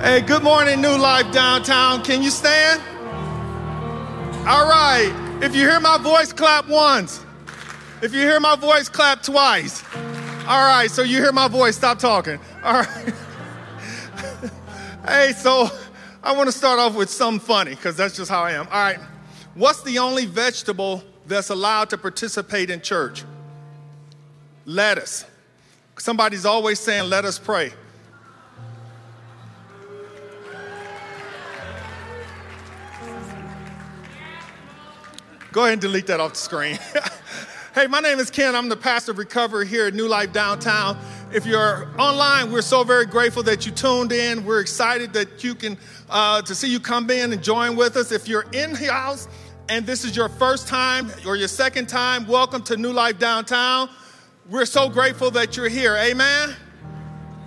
Hey, good morning, New Life Downtown. Can you stand? All right. If you hear my voice, clap once. If you hear my voice, clap twice. All right. So you hear my voice, stop talking. All right. hey, so I want to start off with some funny because that's just how I am. All right. What's the only vegetable that's allowed to participate in church? Lettuce. Somebody's always saying, let us pray. Go ahead and delete that off the screen. hey, my name is Ken. I'm the pastor of recovery here at New Life Downtown. If you're online, we're so very grateful that you tuned in. We're excited that you can uh, to see you come in and join with us. If you're in the house and this is your first time or your second time, welcome to New Life Downtown. We're so grateful that you're here. Amen.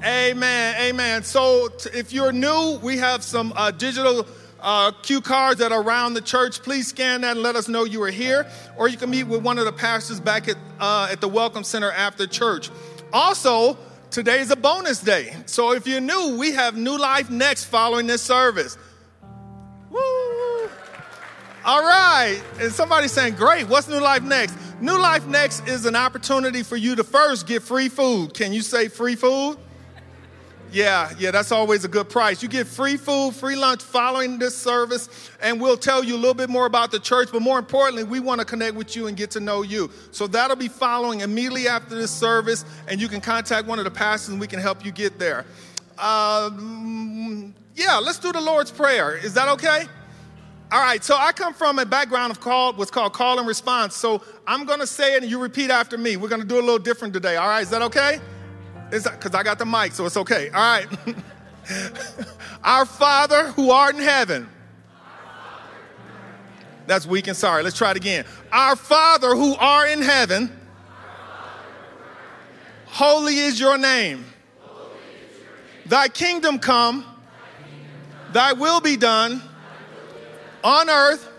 Amen. Amen. So, t- if you're new, we have some uh, digital uh, cue cards that are around the church. Please scan that and let us know you are here. Or you can meet with one of the pastors back at, uh, at the Welcome Center after church. Also, today is a bonus day. So if you're new, we have New Life Next following this service. Woo! All right. And somebody's saying, great, what's New Life Next? New Life Next is an opportunity for you to first get free food. Can you say free food? Yeah, yeah, that's always a good price. You get free food, free lunch following this service, and we'll tell you a little bit more about the church. But more importantly, we want to connect with you and get to know you. So that'll be following immediately after this service, and you can contact one of the pastors and we can help you get there. Um, yeah, let's do the Lord's Prayer. Is that okay? All right, so I come from a background of called what's called call and response. So I'm gonna say it and you repeat after me. We're gonna do a little different today. All right, is that okay? Because I got the mic, so it's okay. All right. Our Father who art in heaven. That's weak and sorry. Let's try it again. Our Father who art in heaven. Holy is your name. Thy kingdom come. Thy will be done on earth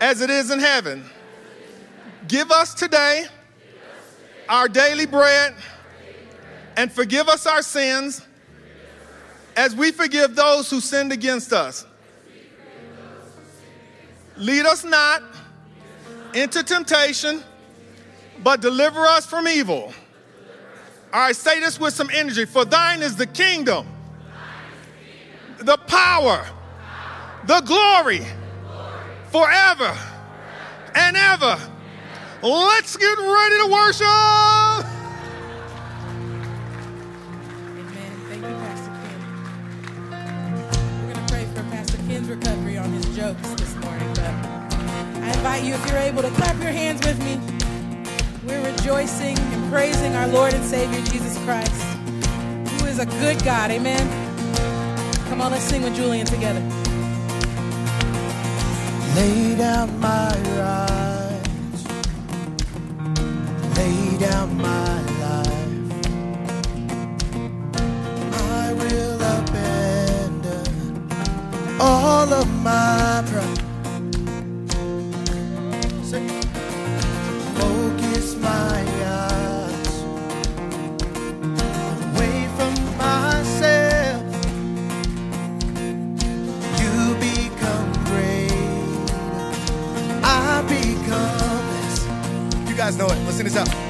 as it is in heaven. Give us today our daily bread and forgive us our sins as we forgive those who sinned against us. Lead us not into temptation, but deliver us from evil. All right, say this with some energy. For thine is the kingdom, the power, the glory, forever and ever. Let's get ready to worship. Jokes this morning. But I invite you, if you're able, to clap your hands with me. We're rejoicing and praising our Lord and Savior Jesus Christ, who is a good God. Amen. Come on, let's sing with Julian together. Lay down my rights, lay down my life. I will abandon all of my pride. Focus my eyes away from myself. You become great. I become less. You guys know it. Listen this out.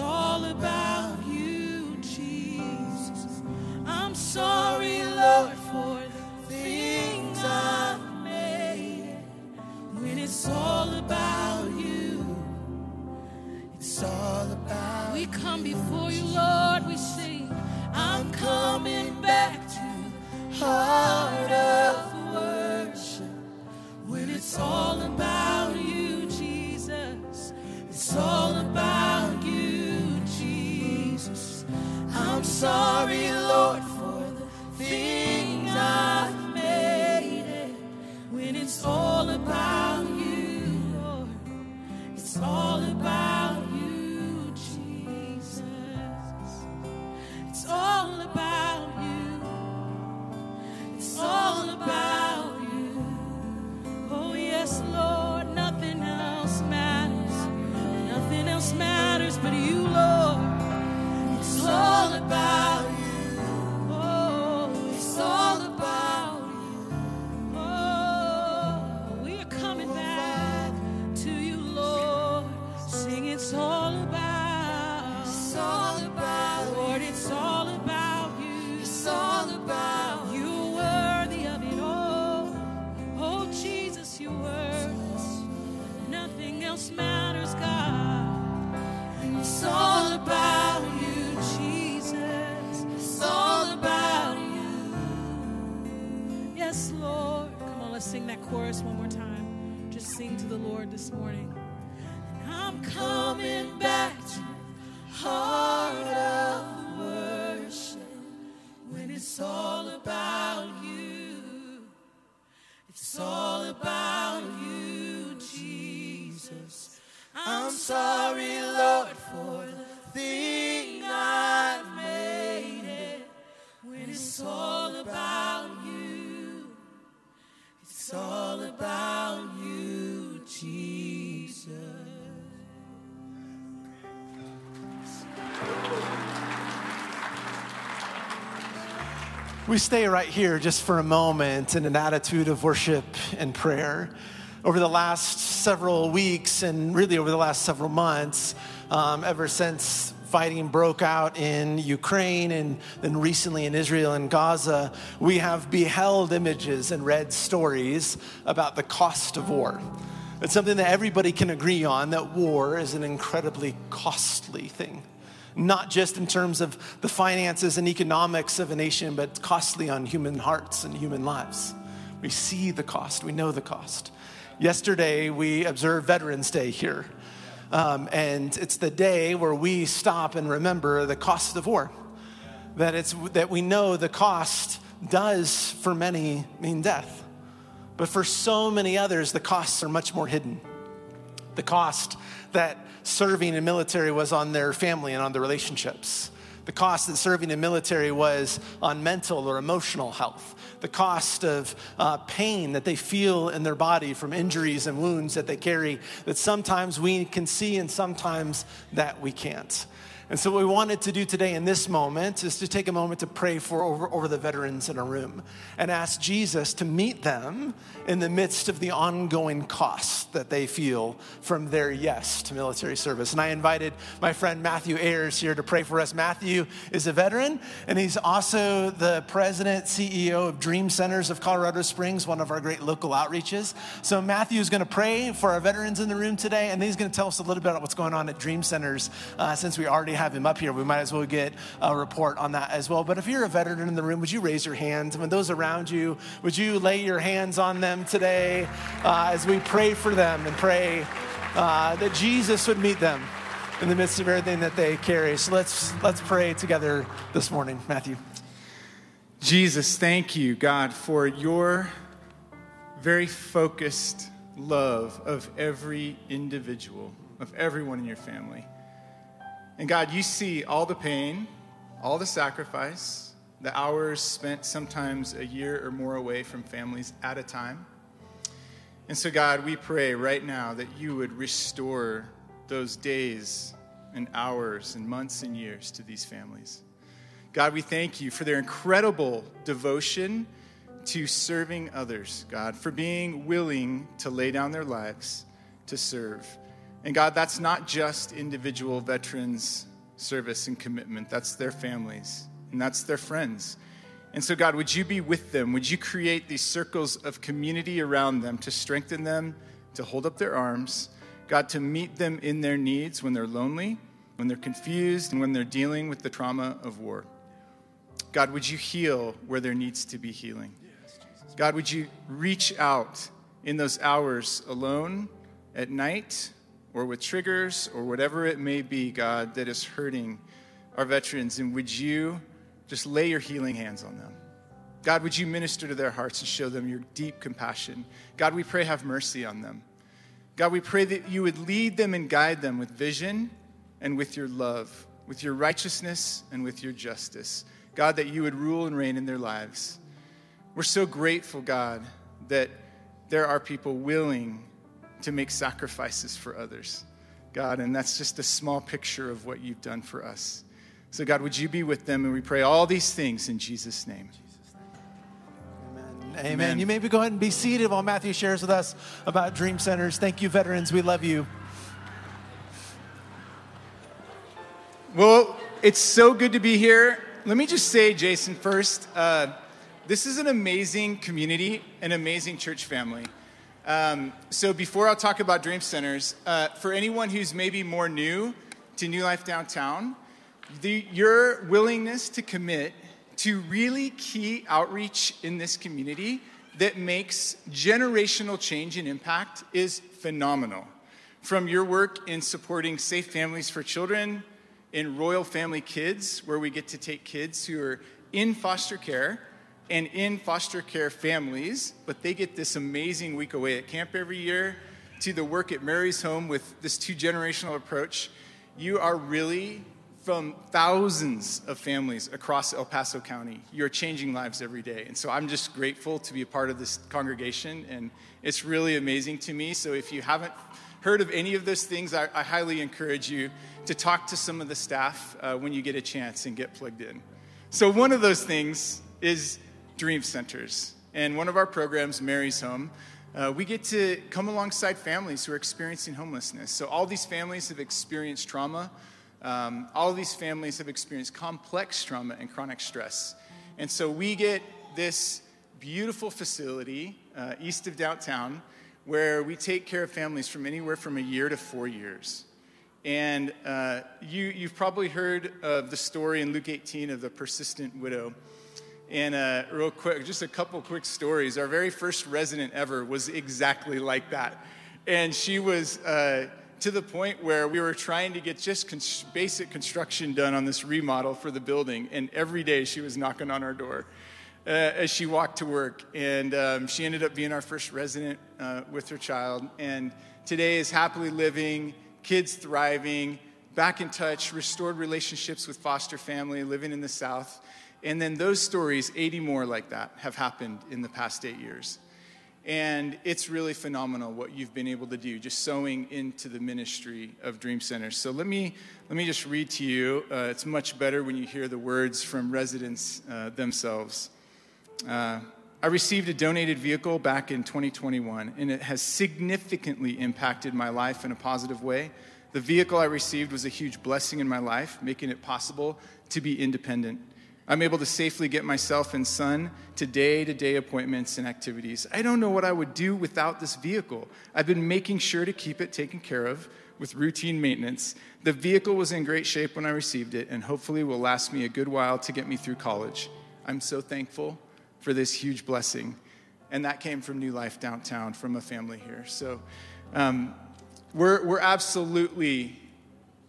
all about you, Jesus. I'm sorry, Lord, for the things I've made. When it's all about you, it's all about We come before you, Lord. Lord this morning. We stay right here just for a moment in an attitude of worship and prayer. Over the last several weeks, and really over the last several months, um, ever since fighting broke out in Ukraine and then recently in Israel and Gaza, we have beheld images and read stories about the cost of war. It's something that everybody can agree on that war is an incredibly costly thing. Not just in terms of the finances and economics of a nation, but costly on human hearts and human lives. We see the cost, we know the cost. Yesterday, we observed Veterans Day here. Um, and it's the day where we stop and remember the cost of war. That, it's, that we know the cost does for many mean death. But for so many others, the costs are much more hidden. The cost that serving in military was on their family and on their relationships. The cost that serving in military was on mental or emotional health the cost of uh, pain that they feel in their body from injuries and wounds that they carry that sometimes we can see and sometimes that we can't. And so, what we wanted to do today in this moment is to take a moment to pray for over, over the veterans in a room and ask Jesus to meet them in the midst of the ongoing cost that they feel from their yes to military service. And I invited my friend Matthew Ayers here to pray for us. Matthew is a veteran, and he's also the president, CEO of Dream Centers of Colorado Springs, one of our great local outreaches. So, Matthew is going to pray for our veterans in the room today, and he's going to tell us a little bit about what's going on at Dream Centers uh, since we already have him up here, we might as well get a report on that as well. But if you're a veteran in the room, would you raise your hands? I mean, those around you, would you lay your hands on them today uh, as we pray for them and pray uh, that Jesus would meet them in the midst of everything that they carry? So let's let's pray together this morning, Matthew. Jesus, thank you, God, for your very focused love of every individual, of everyone in your family. And God, you see all the pain, all the sacrifice, the hours spent sometimes a year or more away from families at a time. And so, God, we pray right now that you would restore those days and hours and months and years to these families. God, we thank you for their incredible devotion to serving others, God, for being willing to lay down their lives to serve. And God, that's not just individual veterans' service and commitment, that's their families and that's their friends. And so, God, would you be with them? Would you create these circles of community around them to strengthen them, to hold up their arms? God, to meet them in their needs when they're lonely, when they're confused, and when they're dealing with the trauma of war. God, would you heal where there needs to be healing? God, would you reach out in those hours alone at night or with triggers or whatever it may be, God, that is hurting our veterans. And would you just lay your healing hands on them? God, would you minister to their hearts and show them your deep compassion? God, we pray, have mercy on them. God, we pray that you would lead them and guide them with vision and with your love, with your righteousness and with your justice. God, that you would rule and reign in their lives. We're so grateful, God, that there are people willing to make sacrifices for others, God. And that's just a small picture of what you've done for us. So, God, would you be with them? And we pray all these things in Jesus' name. Amen. Amen. You maybe go ahead and be seated while Matthew shares with us about Dream Centers. Thank you, veterans. We love you. Well, it's so good to be here. Let me just say, Jason, first, uh, this is an amazing community, an amazing church family. Um, so before I'll talk about Dream Centers, uh, for anyone who's maybe more new to New Life Downtown, the, your willingness to commit to really key outreach in this community that makes generational change and impact is phenomenal. From your work in supporting safe families for children, in Royal Family Kids, where we get to take kids who are in foster care and in foster care families, but they get this amazing week away at camp every year, to the work at Mary's Home with this two generational approach. You are really from thousands of families across El Paso County. You're changing lives every day. And so I'm just grateful to be a part of this congregation, and it's really amazing to me. So if you haven't heard of any of those things, I, I highly encourage you to talk to some of the staff uh, when you get a chance and get plugged in. So, one of those things is Dream Centers. And one of our programs, Mary's Home, uh, we get to come alongside families who are experiencing homelessness. So, all these families have experienced trauma. Um, all these families have experienced complex trauma and chronic stress. And so, we get this beautiful facility uh, east of downtown where we take care of families from anywhere from a year to four years. And uh, you, you've probably heard of the story in Luke 18 of the persistent widow. And uh, real quick, just a couple quick stories. Our very first resident ever was exactly like that. And she was uh, to the point where we were trying to get just con- basic construction done on this remodel for the building. And every day she was knocking on our door uh, as she walked to work. And um, she ended up being our first resident uh, with her child. And today is happily living, kids thriving, back in touch, restored relationships with foster family, living in the South. And then those stories, 80 more like that, have happened in the past eight years. And it's really phenomenal what you've been able to do, just sowing into the ministry of Dream Centers. So let me, let me just read to you. Uh, it's much better when you hear the words from residents uh, themselves. Uh, I received a donated vehicle back in 2021, and it has significantly impacted my life in a positive way. The vehicle I received was a huge blessing in my life, making it possible to be independent. I'm able to safely get myself and son to day to day appointments and activities. I don't know what I would do without this vehicle. I've been making sure to keep it taken care of with routine maintenance. The vehicle was in great shape when I received it and hopefully will last me a good while to get me through college. I'm so thankful for this huge blessing. And that came from New Life Downtown, from a family here. So um, we're, we're absolutely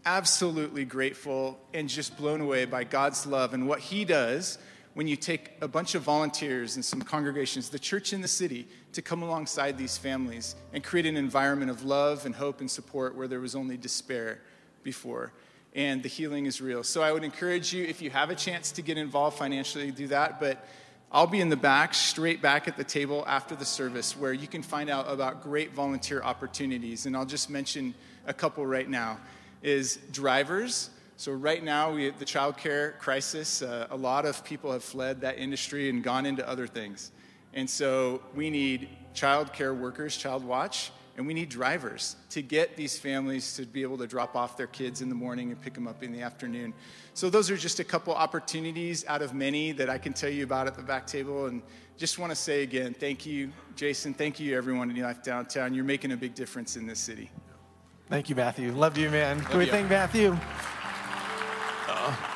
absolutely grateful and just blown away by God's love and what He does when you take a bunch of volunteers and some congregations, the church in the city, to come alongside these families and create an environment of love and hope and support where there was only despair before. And the healing is real. So I would encourage you, if you have a chance to get involved financially, do that. But I'll be in the back, straight back at the table after the service, where you can find out about great volunteer opportunities. And I'll just mention a couple right now is drivers. So right now, we the childcare crisis. Uh, a lot of people have fled that industry and gone into other things, and so we need childcare workers, child watch, and we need drivers to get these families to be able to drop off their kids in the morning and pick them up in the afternoon. So those are just a couple opportunities out of many that I can tell you about at the back table. And just want to say again, thank you, Jason. Thank you, everyone in Life Downtown. You're making a big difference in this city. Thank you, Matthew. Love you, man. Love Can we you. thank Matthew? Uh-oh.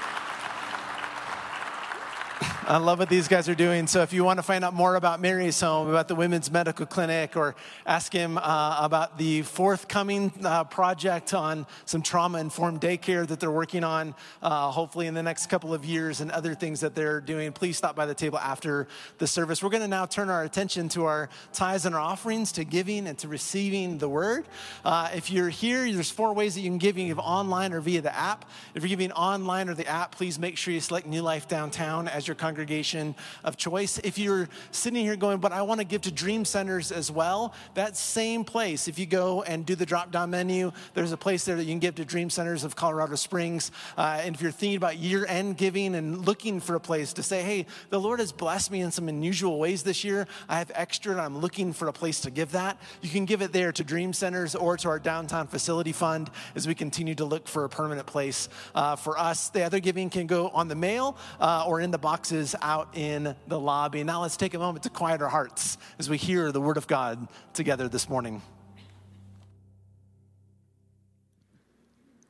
I love what these guys are doing. So if you want to find out more about Mary's Home, about the Women's Medical Clinic, or ask him uh, about the forthcoming uh, project on some trauma informed daycare that they're working on, uh, hopefully in the next couple of years, and other things that they're doing, please stop by the table after the service. We're going to now turn our attention to our tithes and our offerings, to giving and to receiving the word. Uh, if you're here, there's four ways that you can give. You can give online or via the app. If you're giving online or the app, please make sure you select New Life Downtown as your congregation of choice. If you're sitting here going, but I want to give to Dream Centers as well, that same place, if you go and do the drop down menu, there's a place there that you can give to Dream Centers of Colorado Springs. Uh, and if you're thinking about year end giving and looking for a place to say, hey, the Lord has blessed me in some unusual ways this year, I have extra and I'm looking for a place to give that, you can give it there to Dream Centers or to our downtown facility fund as we continue to look for a permanent place uh, for us. The other giving can go on the mail uh, or in the boxes out in the lobby. Now let's take a moment to quiet our hearts as we hear the Word of God together this morning.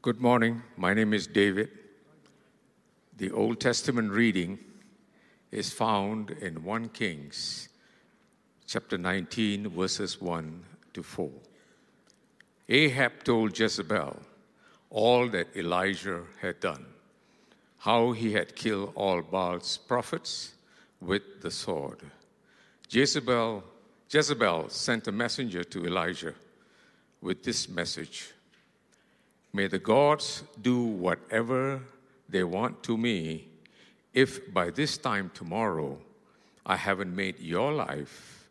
Good morning. My name is David. The Old Testament reading is found in 1 Kings chapter 19, verses 1 to 4. Ahab told Jezebel all that Elijah had done how he had killed all Baal's prophets with the sword. Jezebel, Jezebel sent a messenger to Elijah with this message May the gods do whatever they want to me if by this time tomorrow I haven't made your life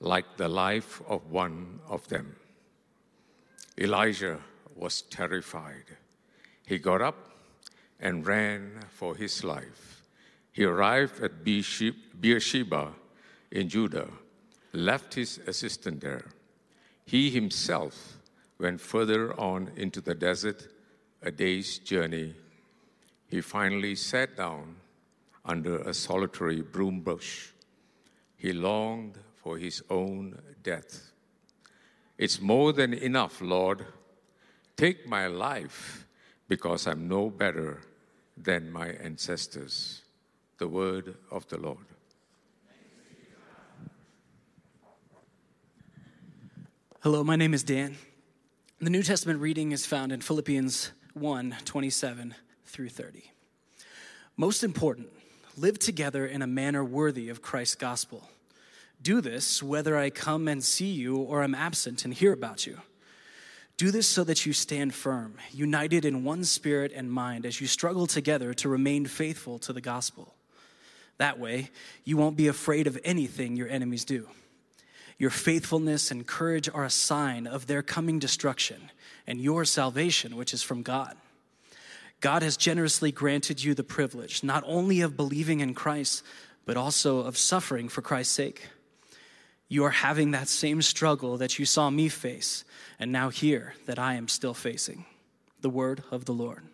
like the life of one of them. Elijah was terrified. He got up and ran for his life. He arrived at Beersheba in Judah, left his assistant there. He himself went further on into the desert, a day's journey. He finally sat down under a solitary broom bush. He longed for his own death. It's more than enough, Lord. Take my life because I'm no better than my ancestors. The word of the Lord. Hello, my name is Dan. The New Testament reading is found in Philippians 1 27 through 30. Most important, live together in a manner worthy of Christ's gospel. Do this whether I come and see you or am absent and hear about you. Do this so that you stand firm, united in one spirit and mind as you struggle together to remain faithful to the gospel. That way, you won't be afraid of anything your enemies do. Your faithfulness and courage are a sign of their coming destruction and your salvation, which is from God. God has generously granted you the privilege not only of believing in Christ, but also of suffering for Christ's sake. You are having that same struggle that you saw me face, and now hear that I am still facing. The word of the Lord.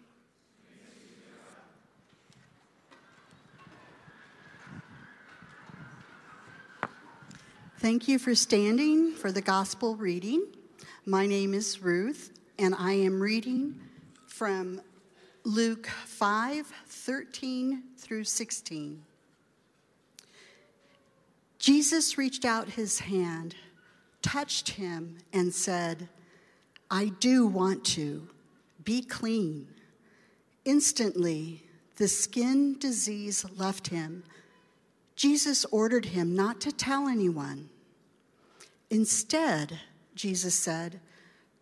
Thank you for standing for the gospel reading. My name is Ruth, and I am reading from Luke 5 13 through 16. Jesus reached out his hand, touched him, and said, I do want to. Be clean. Instantly, the skin disease left him. Jesus ordered him not to tell anyone. Instead, Jesus said,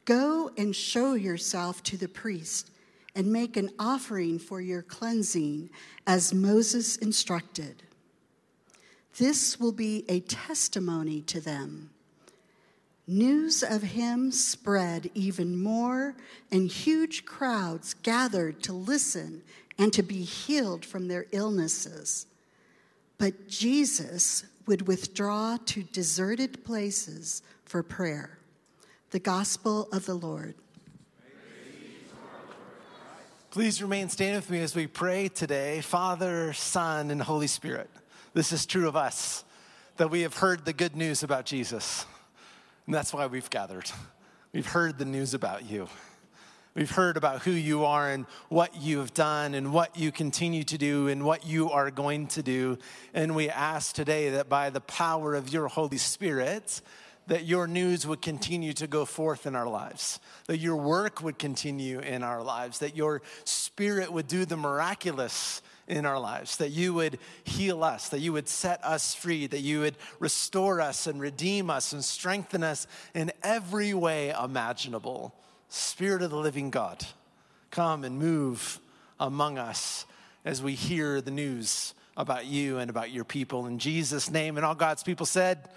Go and show yourself to the priest and make an offering for your cleansing as Moses instructed. This will be a testimony to them. News of him spread even more, and huge crowds gathered to listen and to be healed from their illnesses. But Jesus would withdraw to deserted places for prayer. The Gospel of the Lord. Please remain standing with me as we pray today, Father, Son, and Holy Spirit. This is true of us, that we have heard the good news about Jesus. And that's why we've gathered. We've heard the news about you. We've heard about who you are and what you have done and what you continue to do and what you are going to do. And we ask today that by the power of your Holy Spirit, that your news would continue to go forth in our lives, that your work would continue in our lives, that your spirit would do the miraculous in our lives, that you would heal us, that you would set us free, that you would restore us and redeem us and strengthen us in every way imaginable. Spirit of the living God, come and move among us as we hear the news about you and about your people. In Jesus' name, and all God's people said,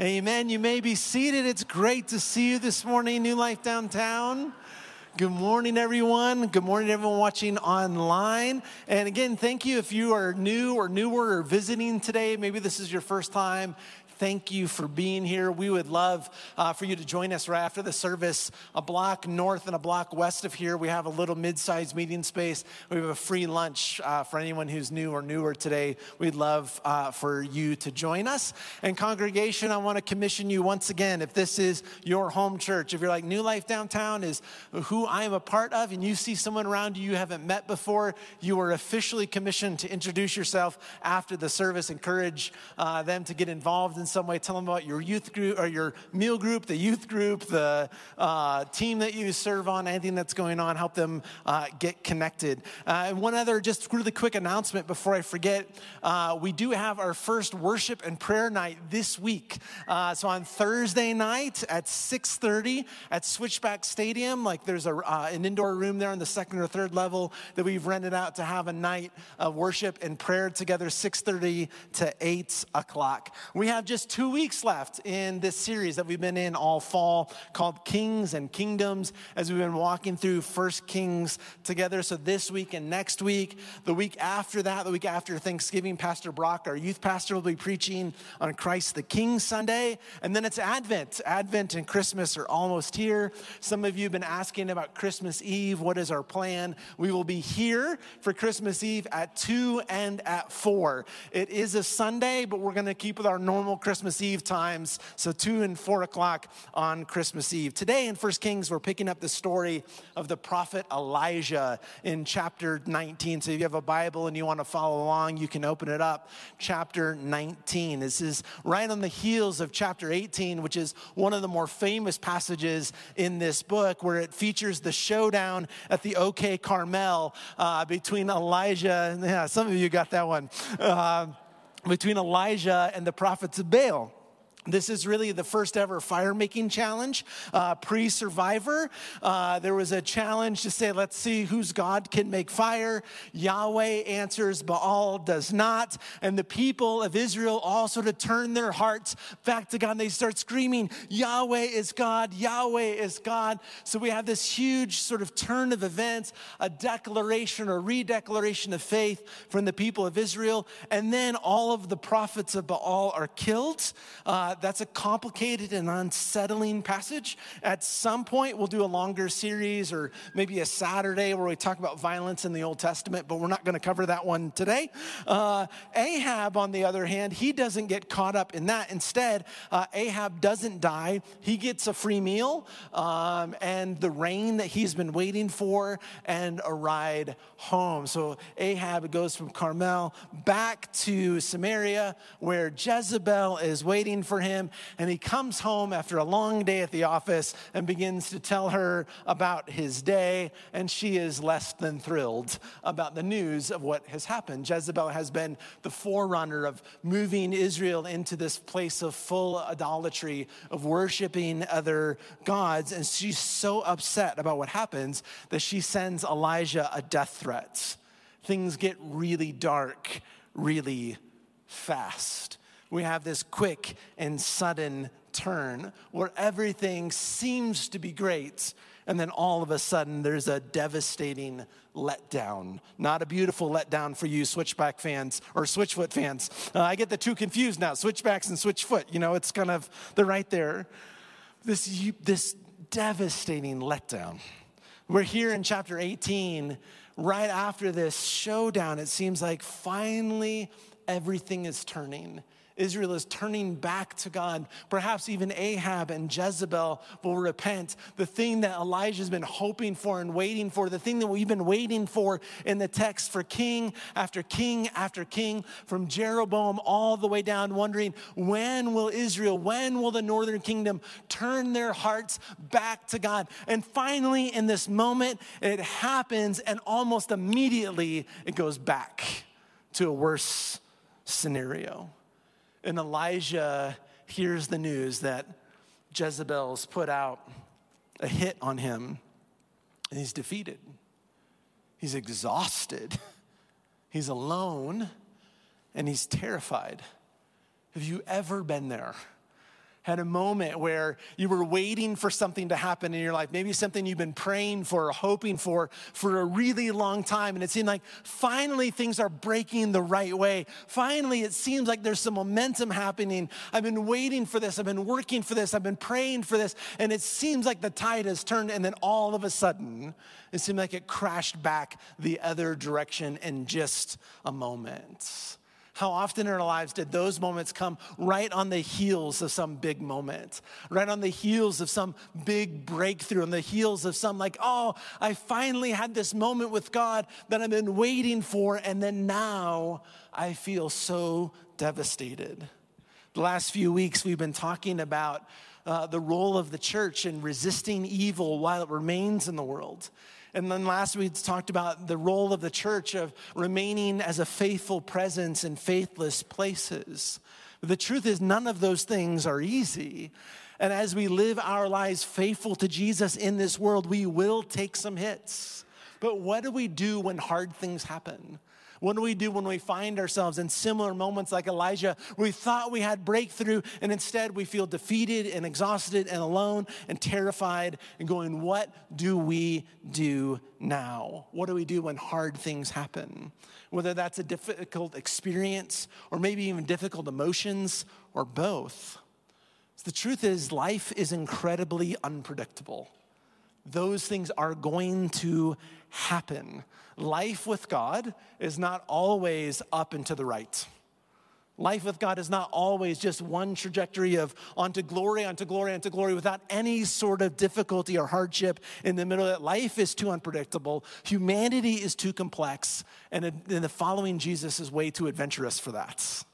Amen. You may be seated. It's great to see you this morning, New Life Downtown. Good morning, everyone. Good morning, everyone watching online. And again, thank you if you are new or newer or visiting today. Maybe this is your first time thank you for being here. We would love uh, for you to join us right after the service, a block north and a block west of here. We have a little mid sized meeting space. We have a free lunch uh, for anyone who's new or newer today. We'd love uh, for you to join us. And, congregation, I want to commission you once again if this is your home church, if you're like New Life Downtown is who I am a part of, and you see someone around you you haven't met before, you are officially commissioned to introduce yourself after the service. Encourage uh, them to get involved in some way. Tell them about your youth group or your meal group, the youth group, the uh, team that you serve on, anything that's going on. Help them uh, get connected. Uh, and one other, just really quick announcement before I forget. Uh, we do have our first worship and prayer night this week. Uh, so on Thursday night at 6:30 at Switchback Stadium, like there's a, uh, an indoor room there on the second or third level that we've rented out to have a night of worship and prayer together, 6:30 to 8 o'clock. We have just just two weeks left in this series that we've been in all fall called Kings and Kingdoms as we've been walking through First Kings together. So this week and next week, the week after that, the week after Thanksgiving, Pastor Brock, our youth pastor, will be preaching on Christ the King Sunday. And then it's Advent. Advent and Christmas are almost here. Some of you have been asking about Christmas Eve. What is our plan? We will be here for Christmas Eve at 2 and at 4. It is a Sunday, but we're going to keep with our normal Christmas Eve times. So 2 and 4 o'clock on Christmas Eve. Today in 1 Kings, we're picking up the story of the prophet Elijah in chapter 19. So if you have a Bible and you want to follow along, you can open it up. Chapter 19. This is right on the heels of chapter 18, which is one of the more famous passages in this book, where it features the showdown at the OK Carmel uh, between Elijah. Yeah, some of you got that one. Uh, between Elijah and the prophets of Baal. This is really the first ever fire making challenge, uh, pre survivor. Uh, there was a challenge to say, let's see whose God can make fire. Yahweh answers, Baal does not. And the people of Israel all sort of turn their hearts back to God. And they start screaming, Yahweh is God, Yahweh is God. So we have this huge sort of turn of events, a declaration or redeclaration of faith from the people of Israel. And then all of the prophets of Baal are killed. Uh, that's a complicated and unsettling passage. At some point, we'll do a longer series or maybe a Saturday where we talk about violence in the Old Testament, but we're not going to cover that one today. Uh, Ahab, on the other hand, he doesn't get caught up in that. Instead, uh, Ahab doesn't die. He gets a free meal um, and the rain that he's been waiting for and a ride home. So Ahab goes from Carmel back to Samaria where Jezebel is waiting for him, and he comes home after a long day at the office and begins to tell her about his day, and she is less than thrilled about the news of what has happened. Jezebel has been the forerunner of moving Israel into this place of full idolatry, of worshiping other gods, and she's so upset about what happens that she sends Elijah a death threat. Things get really dark really fast we have this quick and sudden turn where everything seems to be great. And then all of a sudden, there's a devastating letdown. Not a beautiful letdown for you Switchback fans or Switchfoot fans. Uh, I get the two confused now Switchbacks and Switchfoot. You know, it's kind of, they're right there. This, this devastating letdown. We're here in chapter 18. Right after this showdown, it seems like finally everything is turning. Israel is turning back to God. Perhaps even Ahab and Jezebel will repent. The thing that Elijah's been hoping for and waiting for, the thing that we've been waiting for in the text for king after king after king, from Jeroboam all the way down, wondering when will Israel, when will the northern kingdom turn their hearts back to God? And finally, in this moment, it happens, and almost immediately it goes back to a worse scenario. And Elijah hears the news that Jezebel's put out a hit on him, and he's defeated. He's exhausted. He's alone, and he's terrified. Have you ever been there? Had a moment where you were waiting for something to happen in your life, maybe something you've been praying for or hoping for for a really long time, and it seemed like finally things are breaking the right way. Finally, it seems like there's some momentum happening. I've been waiting for this, I've been working for this, I've been praying for this, and it seems like the tide has turned, and then all of a sudden, it seemed like it crashed back the other direction in just a moment. How often in our lives did those moments come right on the heels of some big moment, right on the heels of some big breakthrough, on the heels of some like, oh, I finally had this moment with God that I've been waiting for, and then now I feel so devastated. The last few weeks, we've been talking about uh, the role of the church in resisting evil while it remains in the world. And then last we talked about the role of the church of remaining as a faithful presence in faithless places. The truth is, none of those things are easy. And as we live our lives faithful to Jesus in this world, we will take some hits. But what do we do when hard things happen? What do we do when we find ourselves in similar moments like Elijah? We thought we had breakthrough, and instead we feel defeated and exhausted and alone and terrified and going, What do we do now? What do we do when hard things happen? Whether that's a difficult experience or maybe even difficult emotions or both. So the truth is, life is incredibly unpredictable those things are going to happen. Life with God is not always up and to the right. Life with God is not always just one trajectory of onto glory, onto glory, onto glory without any sort of difficulty or hardship in the middle of it. Life is too unpredictable. Humanity is too complex. And, and the following Jesus is way too adventurous for that.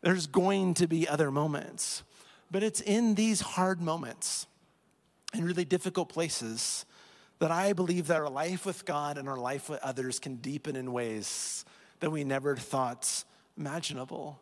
There's going to be other moments. But it's in these hard moments in really difficult places that I believe that our life with God and our life with others can deepen in ways that we never thought imaginable.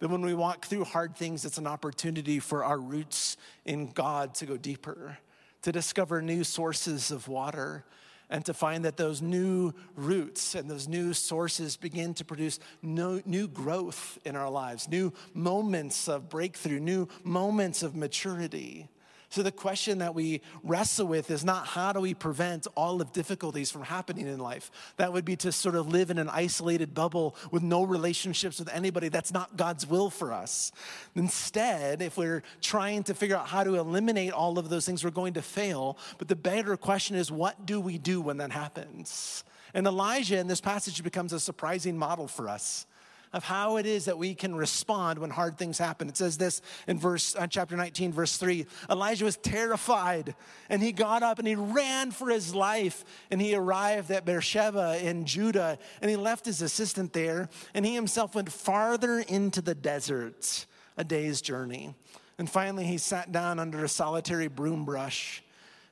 That when we walk through hard things, it's an opportunity for our roots in God to go deeper, to discover new sources of water, and to find that those new roots and those new sources begin to produce new growth in our lives, new moments of breakthrough, new moments of maturity. So the question that we wrestle with is not how do we prevent all of difficulties from happening in life? That would be to sort of live in an isolated bubble with no relationships with anybody. That's not God's will for us. Instead, if we're trying to figure out how to eliminate all of those things, we're going to fail. But the better question is what do we do when that happens? And Elijah in this passage becomes a surprising model for us of how it is that we can respond when hard things happen. It says this in verse uh, chapter 19 verse 3. Elijah was terrified and he got up and he ran for his life and he arrived at Beersheba in Judah and he left his assistant there and he himself went farther into the desert, a day's journey. And finally he sat down under a solitary broom brush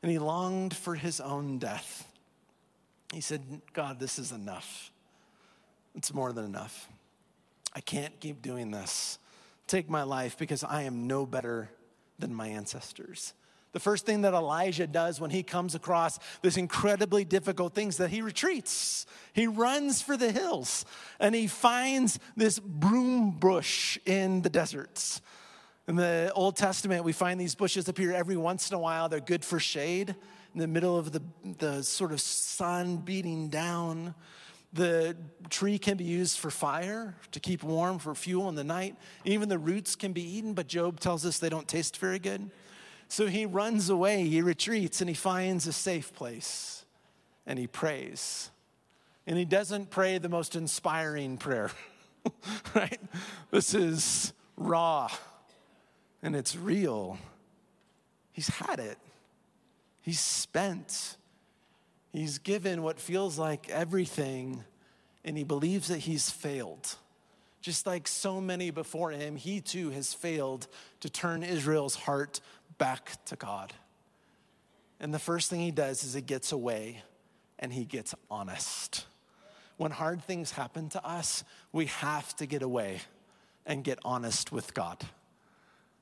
and he longed for his own death. He said, God, this is enough. It's more than enough. I can't keep doing this. Take my life because I am no better than my ancestors. The first thing that Elijah does when he comes across this incredibly difficult things that he retreats. He runs for the hills and he finds this broom bush in the deserts. In the Old Testament, we find these bushes appear every once in a while. They're good for shade in the middle of the, the sort of sun beating down. The tree can be used for fire, to keep warm, for fuel in the night. Even the roots can be eaten, but Job tells us they don't taste very good. So he runs away, he retreats, and he finds a safe place and he prays. And he doesn't pray the most inspiring prayer, right? This is raw and it's real. He's had it, he's spent. He's given what feels like everything, and he believes that he's failed. Just like so many before him, he too has failed to turn Israel's heart back to God. And the first thing he does is he gets away and he gets honest. When hard things happen to us, we have to get away and get honest with God.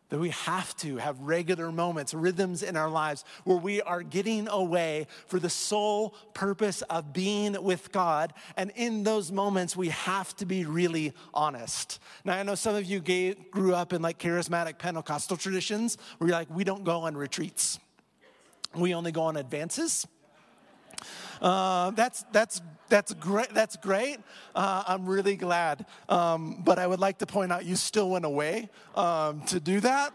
That we have to have regular moments, rhythms in our lives where we are getting away for the sole purpose of being with God. And in those moments, we have to be really honest. Now, I know some of you gave, grew up in like charismatic Pentecostal traditions where you're like, we don't go on retreats, we only go on advances. Uh, that's, that's, that's great. That's great. Uh, I'm really glad. Um, but I would like to point out you still went away um, to do that.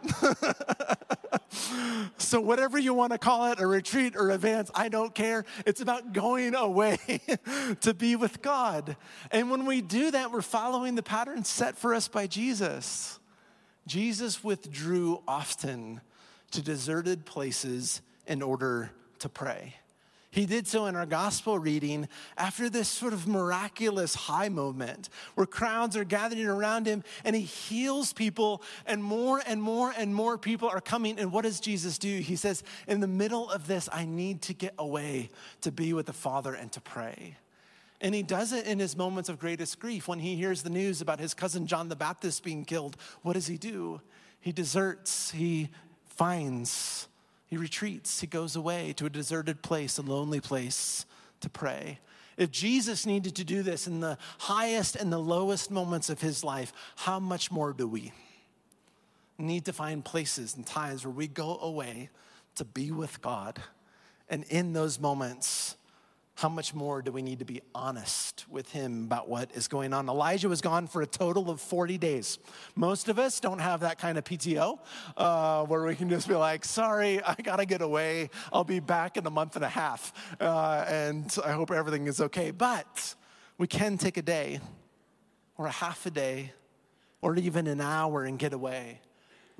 so, whatever you want to call it, a retreat or advance, I don't care. It's about going away to be with God. And when we do that, we're following the pattern set for us by Jesus. Jesus withdrew often to deserted places in order to pray. He did so in our gospel reading after this sort of miraculous high moment where crowds are gathering around him and he heals people, and more and more and more people are coming. And what does Jesus do? He says, In the middle of this, I need to get away to be with the Father and to pray. And he does it in his moments of greatest grief. When he hears the news about his cousin John the Baptist being killed, what does he do? He deserts, he finds he retreats, he goes away to a deserted place, a lonely place to pray. If Jesus needed to do this in the highest and the lowest moments of his life, how much more do we? Need to find places and times where we go away to be with God. And in those moments, how much more do we need to be honest with him about what is going on? Elijah was gone for a total of 40 days. Most of us don't have that kind of PTO uh, where we can just be like, sorry, I gotta get away. I'll be back in a month and a half. Uh, and I hope everything is okay. But we can take a day or a half a day or even an hour and get away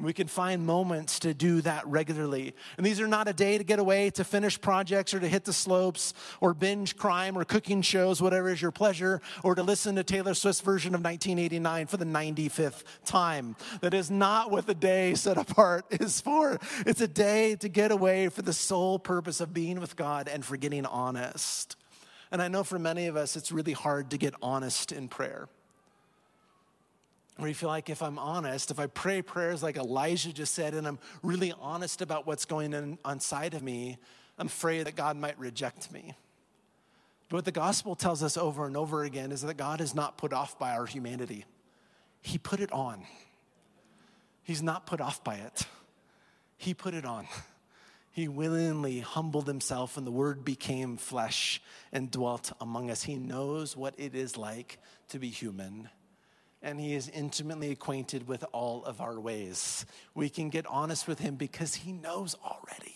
we can find moments to do that regularly. And these are not a day to get away, to finish projects, or to hit the slopes, or binge crime, or cooking shows, whatever is your pleasure, or to listen to Taylor Swift's version of 1989 for the 95th time. That is not what the day set apart is for. It's a day to get away for the sole purpose of being with God and for getting honest. And I know for many of us, it's really hard to get honest in prayer where you feel like if I'm honest, if I pray prayers like Elijah just said, and I'm really honest about what's going on inside of me, I'm afraid that God might reject me. But what the gospel tells us over and over again is that God is not put off by our humanity. He put it on. He's not put off by it. He put it on. He willingly humbled himself, and the word became flesh and dwelt among us. He knows what it is like to be human and he is intimately acquainted with all of our ways. We can get honest with him because he knows already.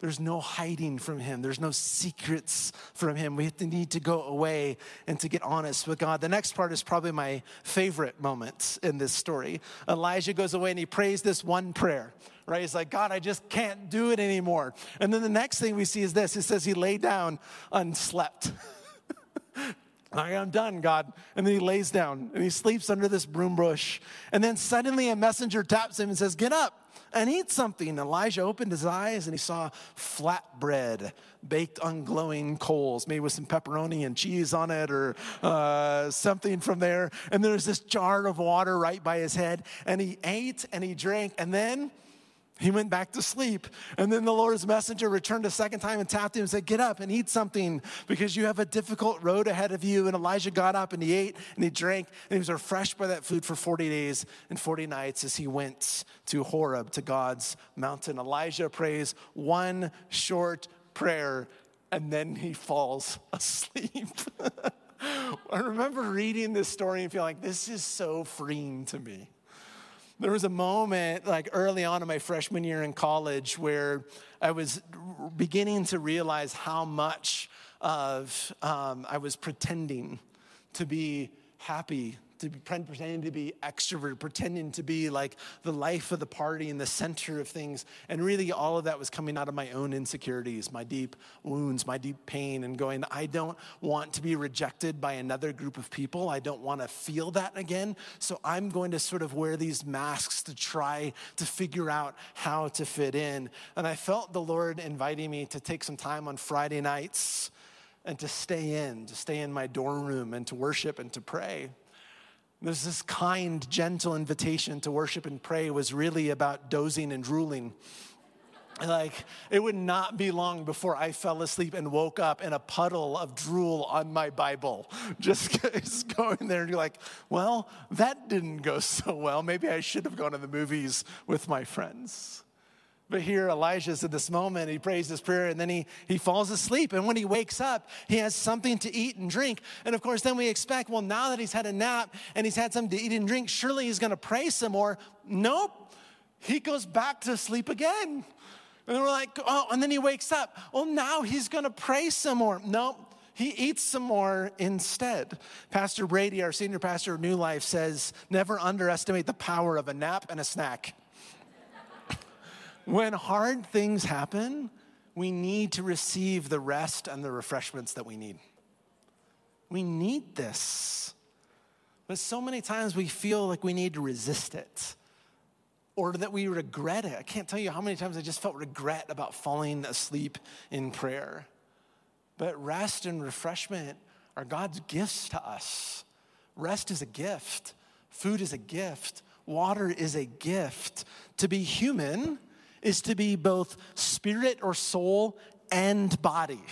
There's no hiding from him. There's no secrets from him. We have to need to go away and to get honest with God. The next part is probably my favorite moment in this story. Elijah goes away and he prays this one prayer, right? He's like, God, I just can't do it anymore. And then the next thing we see is this it says he lay down unslept. I'm done, God. And then he lays down and he sleeps under this broom bush. And then suddenly a messenger taps him and says, Get up and eat something. Elijah opened his eyes and he saw flatbread baked on glowing coals, maybe with some pepperoni and cheese on it or uh, something from there. And there's this jar of water right by his head. And he ate and he drank. And then he went back to sleep. And then the Lord's messenger returned a second time and tapped him and said, Get up and eat something because you have a difficult road ahead of you. And Elijah got up and he ate and he drank and he was refreshed by that food for 40 days and 40 nights as he went to Horeb, to God's mountain. Elijah prays one short prayer and then he falls asleep. I remember reading this story and feeling like this is so freeing to me there was a moment like early on in my freshman year in college where I was beginning to realize how much of um, I was pretending to be happy to be pretending to be extrovert, pretending to be like the life of the party and the center of things. And really, all of that was coming out of my own insecurities, my deep wounds, my deep pain, and going, I don't want to be rejected by another group of people. I don't want to feel that again. So I'm going to sort of wear these masks to try to figure out how to fit in. And I felt the Lord inviting me to take some time on Friday nights and to stay in, to stay in my dorm room and to worship and to pray. There's this kind, gentle invitation to worship and pray was really about dozing and drooling. Like, it would not be long before I fell asleep and woke up in a puddle of drool on my Bible. Just, just going there and you're like, well, that didn't go so well. Maybe I should have gone to the movies with my friends. But here Elijah's in this moment, he prays this prayer and then he, he falls asleep. And when he wakes up, he has something to eat and drink. And of course, then we expect, well, now that he's had a nap and he's had something to eat and drink, surely he's gonna pray some more. Nope. He goes back to sleep again. And we're like, oh, and then he wakes up. Oh, now he's gonna pray some more. Nope. He eats some more instead. Pastor Brady, our senior pastor of New Life, says never underestimate the power of a nap and a snack. When hard things happen, we need to receive the rest and the refreshments that we need. We need this. But so many times we feel like we need to resist it or that we regret it. I can't tell you how many times I just felt regret about falling asleep in prayer. But rest and refreshment are God's gifts to us. Rest is a gift, food is a gift, water is a gift. To be human is to be both spirit or soul and body.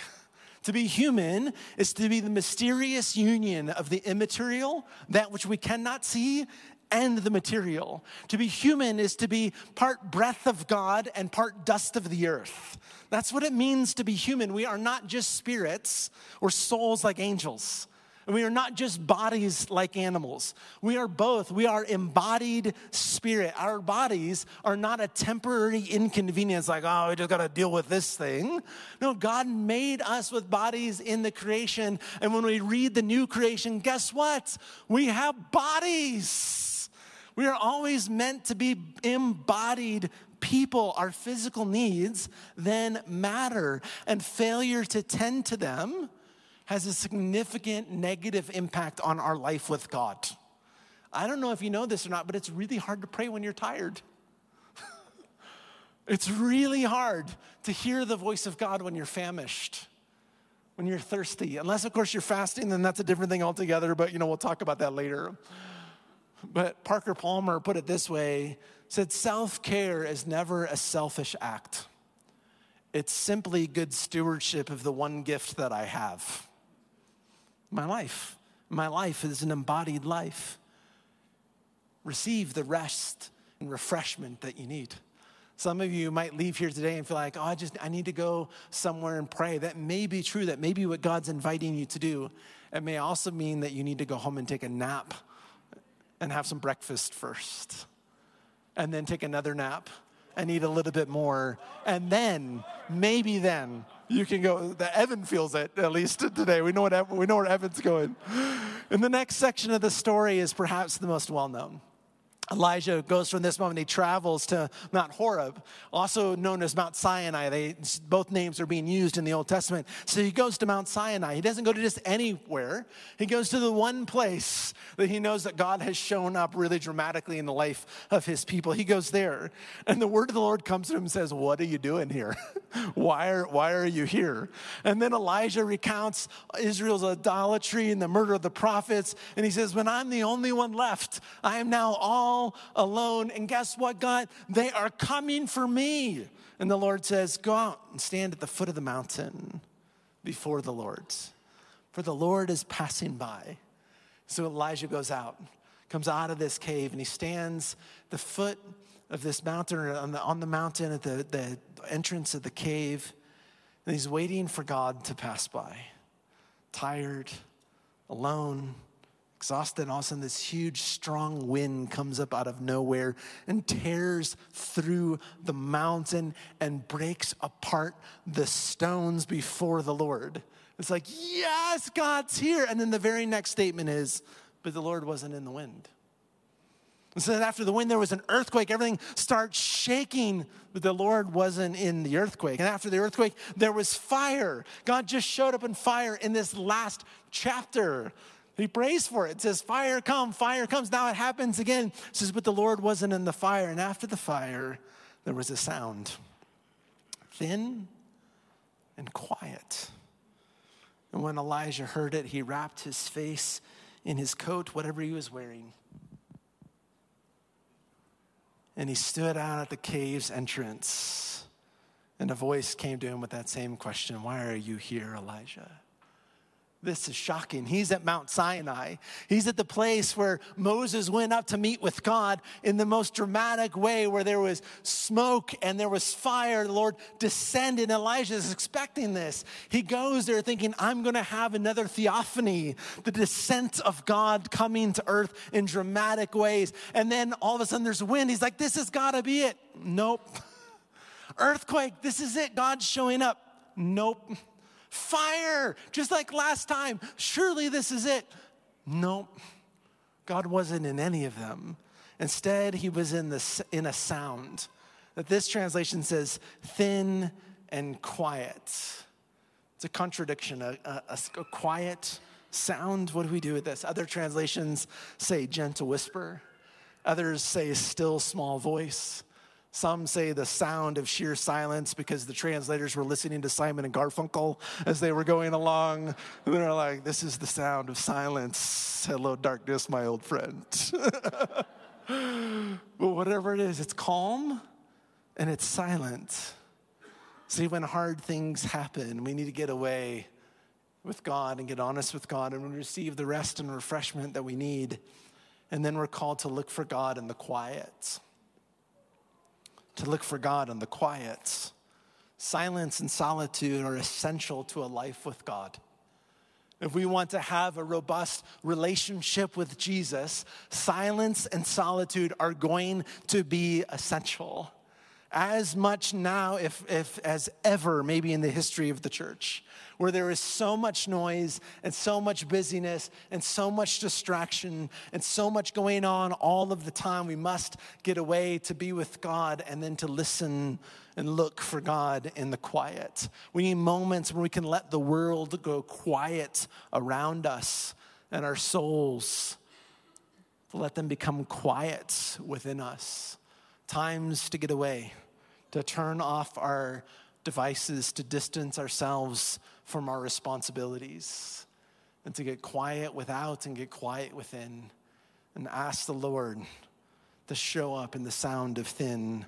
To be human is to be the mysterious union of the immaterial, that which we cannot see, and the material. To be human is to be part breath of God and part dust of the earth. That's what it means to be human. We are not just spirits or souls like angels. We are not just bodies like animals. We are both. We are embodied spirit. Our bodies are not a temporary inconvenience, like, oh, we just got to deal with this thing. No, God made us with bodies in the creation. And when we read the new creation, guess what? We have bodies. We are always meant to be embodied people, our physical needs then matter, and failure to tend to them has a significant negative impact on our life with God. I don't know if you know this or not, but it's really hard to pray when you're tired. it's really hard to hear the voice of God when you're famished, when you're thirsty. Unless, of course, you're fasting, then that's a different thing altogether, but you know, we'll talk about that later. But Parker Palmer put it this way said self care is never a selfish act. It's simply good stewardship of the one gift that I have my life. My life is an embodied life. Receive the rest and refreshment that you need. Some of you might leave here today and feel like, oh, I just, I need to go somewhere and pray. That may be true. That may be what God's inviting you to do. It may also mean that you need to go home and take a nap and have some breakfast first, and then take another nap and eat a little bit more. And then, maybe then, you can go. The Evan feels it at least today. We know what we know where Evan's going. And the next section of the story is perhaps the most well known. Elijah goes from this moment, he travels to Mount Horeb, also known as Mount Sinai. They, both names are being used in the Old Testament. So he goes to Mount Sinai. He doesn't go to just anywhere, he goes to the one place that he knows that God has shown up really dramatically in the life of his people. He goes there, and the word of the Lord comes to him and says, What are you doing here? why, are, why are you here? And then Elijah recounts Israel's idolatry and the murder of the prophets. And he says, When I'm the only one left, I am now all all alone. And guess what, God? They are coming for me. And the Lord says, Go out and stand at the foot of the mountain before the Lord, for the Lord is passing by. So Elijah goes out, comes out of this cave, and he stands the foot of this mountain, on the, on the mountain at the, the entrance of the cave, and he's waiting for God to pass by. Tired, alone, exhausted, and all of a sudden this huge, strong wind comes up out of nowhere and tears through the mountain and breaks apart the stones before the Lord. It's like, yes, God's here. And then the very next statement is, but the Lord wasn't in the wind. And so then after the wind, there was an earthquake. Everything starts shaking, but the Lord wasn't in the earthquake. And after the earthquake, there was fire. God just showed up in fire in this last chapter. He prays for it. It says, Fire come, fire comes. Now it happens again. It says, But the Lord wasn't in the fire. And after the fire, there was a sound thin and quiet. And when Elijah heard it, he wrapped his face in his coat, whatever he was wearing. And he stood out at the cave's entrance. And a voice came to him with that same question Why are you here, Elijah? This is shocking. He's at Mount Sinai. He's at the place where Moses went up to meet with God in the most dramatic way, where there was smoke and there was fire. The Lord descended. Elijah is expecting this. He goes there thinking, I'm going to have another theophany, the descent of God coming to earth in dramatic ways. And then all of a sudden there's wind. He's like, This has got to be it. Nope. Earthquake, this is it. God's showing up. Nope. Fire, just like last time. Surely this is it. Nope. God wasn't in any of them. Instead, he was in, the, in a sound that this translation says thin and quiet. It's a contradiction, a, a, a quiet sound. What do we do with this? Other translations say gentle whisper, others say still small voice. Some say the sound of sheer silence because the translators were listening to Simon and Garfunkel as they were going along. And they're like, this is the sound of silence. Hello, darkness, my old friend. but whatever it is, it's calm and it's silent. See, when hard things happen, we need to get away with God and get honest with God and receive the rest and refreshment that we need. And then we're called to look for God in the quiet. To look for God in the quiet. Silence and solitude are essential to a life with God. If we want to have a robust relationship with Jesus, silence and solitude are going to be essential. As much now, if, if as ever, maybe in the history of the church, where there is so much noise and so much busyness and so much distraction and so much going on all of the time, we must get away to be with God and then to listen and look for God in the quiet. We need moments where we can let the world go quiet around us and our souls, to let them become quiet within us. Times to get away, to turn off our devices, to distance ourselves from our responsibilities, and to get quiet without and get quiet within, and ask the Lord to show up in the sound of thin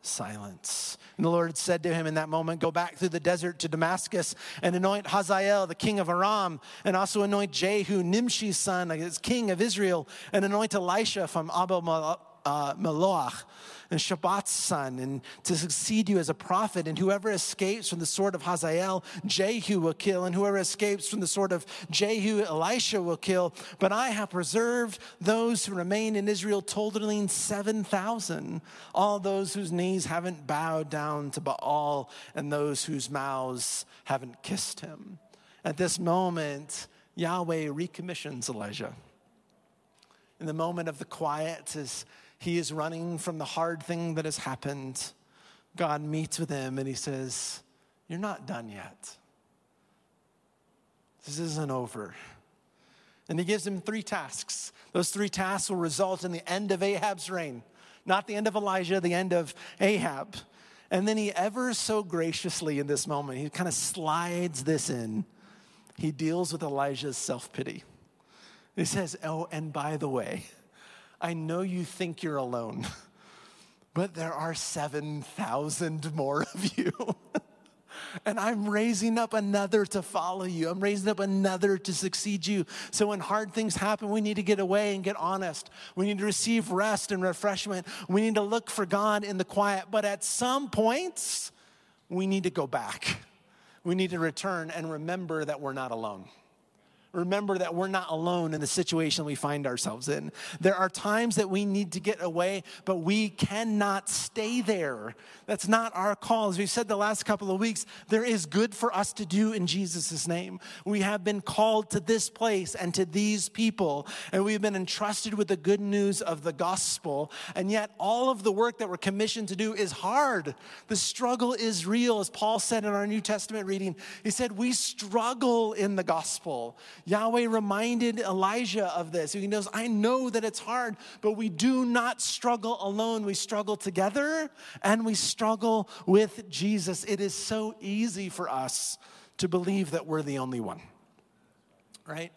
silence. And the Lord said to him in that moment, Go back through the desert to Damascus and anoint Hazael, the king of Aram, and also anoint Jehu, Nimshi's son, as king of Israel, and anoint Elisha from Abel uh, Meloach and Shaphat's son, and to succeed you as a prophet. And whoever escapes from the sword of Hazael, Jehu will kill, and whoever escapes from the sword of Jehu, Elisha will kill. But I have preserved those who remain in Israel, totaling 7,000, all those whose knees haven't bowed down to Baal, and those whose mouths haven't kissed him. At this moment, Yahweh recommissions Elijah. In the moment of the quiet, as he is running from the hard thing that has happened. God meets with him and he says, You're not done yet. This isn't over. And he gives him three tasks. Those three tasks will result in the end of Ahab's reign, not the end of Elijah, the end of Ahab. And then he ever so graciously in this moment, he kind of slides this in. He deals with Elijah's self pity. He says, Oh, and by the way, I know you think you're alone, but there are 7,000 more of you. and I'm raising up another to follow you. I'm raising up another to succeed you. So when hard things happen, we need to get away and get honest. We need to receive rest and refreshment. We need to look for God in the quiet. But at some points, we need to go back. We need to return and remember that we're not alone remember that we're not alone in the situation we find ourselves in. There are times that we need to get away, but we cannot stay there. That's not our call. As we've said the last couple of weeks, there is good for us to do in Jesus' name. We have been called to this place and to these people, and we've been entrusted with the good news of the gospel. And yet, all of the work that we're commissioned to do is hard. The struggle is real. As Paul said in our New Testament reading, he said, We struggle in the gospel. Yahweh reminded Elijah of this. He knows, I know that it's hard, but we do not struggle alone. We struggle together and we struggle with Jesus. It is so easy for us to believe that we're the only one, right?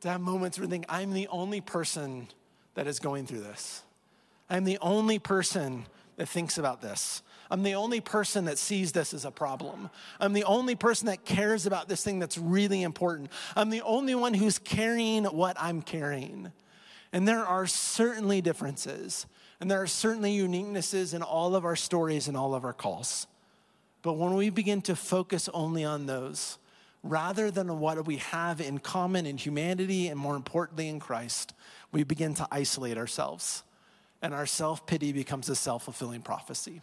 To have moments where we think, I'm the only person that is going through this. I'm the only person that thinks about this. I'm the only person that sees this as a problem. I'm the only person that cares about this thing that's really important. I'm the only one who's carrying what I'm carrying. And there are certainly differences, and there are certainly uniquenesses in all of our stories and all of our calls. But when we begin to focus only on those, rather than what we have in common in humanity and more importantly in Christ, we begin to isolate ourselves. And our self pity becomes a self fulfilling prophecy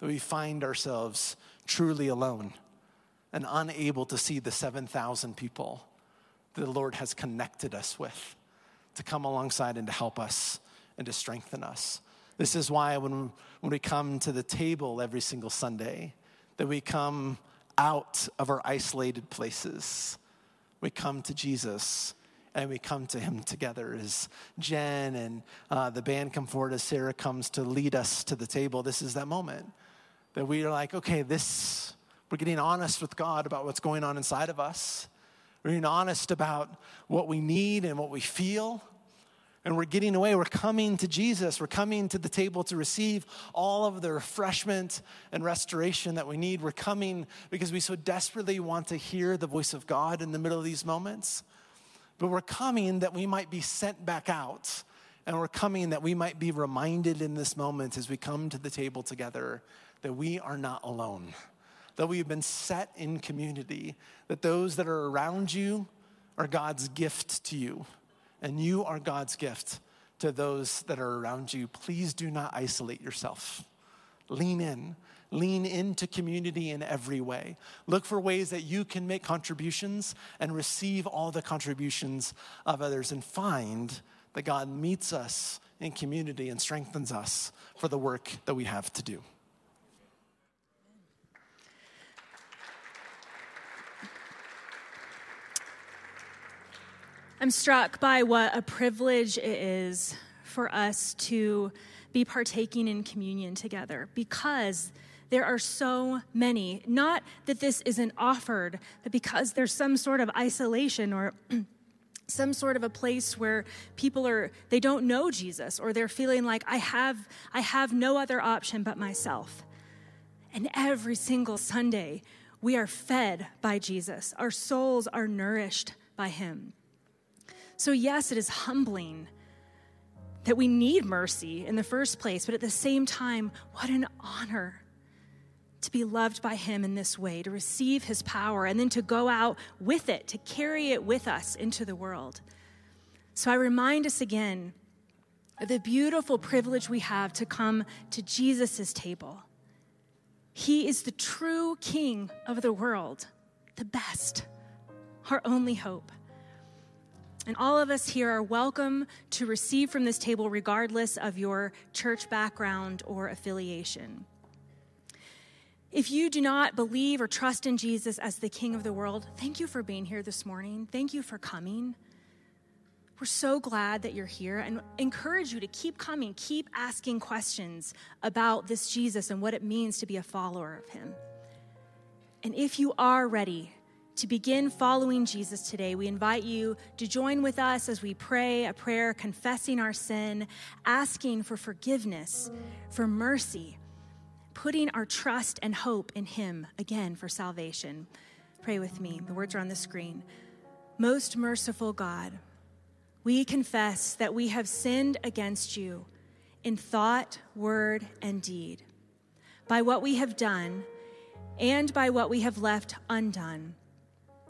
that we find ourselves truly alone and unable to see the 7,000 people that the Lord has connected us with to come alongside and to help us and to strengthen us. This is why when, when we come to the table every single Sunday, that we come out of our isolated places. We come to Jesus and we come to him together as Jen and uh, the band come forward, as Sarah comes to lead us to the table. This is that moment that we are like, okay, this, we're getting honest with God about what's going on inside of us. We're being honest about what we need and what we feel. and we're getting away. We're coming to Jesus. We're coming to the table to receive all of the refreshment and restoration that we need. We're coming because we so desperately want to hear the voice of God in the middle of these moments. But we're coming that we might be sent back out. And we're coming that we might be reminded in this moment as we come to the table together that we are not alone, that we have been set in community, that those that are around you are God's gift to you and you are God's gift to those that are around you. Please do not isolate yourself. Lean in. Lean into community in every way. Look for ways that you can make contributions and receive all the contributions of others and find that God meets us in community and strengthens us for the work that we have to do. I'm struck by what a privilege it is for us to be partaking in communion together because there are so many. Not that this isn't offered, but because there's some sort of isolation or some sort of a place where people are they don't know Jesus or they're feeling like I have I have no other option but myself. And every single Sunday we are fed by Jesus. Our souls are nourished by him. So, yes, it is humbling that we need mercy in the first place, but at the same time, what an honor to be loved by Him in this way, to receive His power, and then to go out with it, to carry it with us into the world. So, I remind us again of the beautiful privilege we have to come to Jesus' table. He is the true King of the world, the best, our only hope. And all of us here are welcome to receive from this table, regardless of your church background or affiliation. If you do not believe or trust in Jesus as the King of the world, thank you for being here this morning. Thank you for coming. We're so glad that you're here and encourage you to keep coming, keep asking questions about this Jesus and what it means to be a follower of him. And if you are ready to begin following Jesus today, we invite you to join with us as we pray a prayer confessing our sin, asking for forgiveness, for mercy, putting our trust and hope in Him again for salvation. Pray with me. The words are on the screen. Most merciful God, we confess that we have sinned against you in thought, word, and deed, by what we have done and by what we have left undone.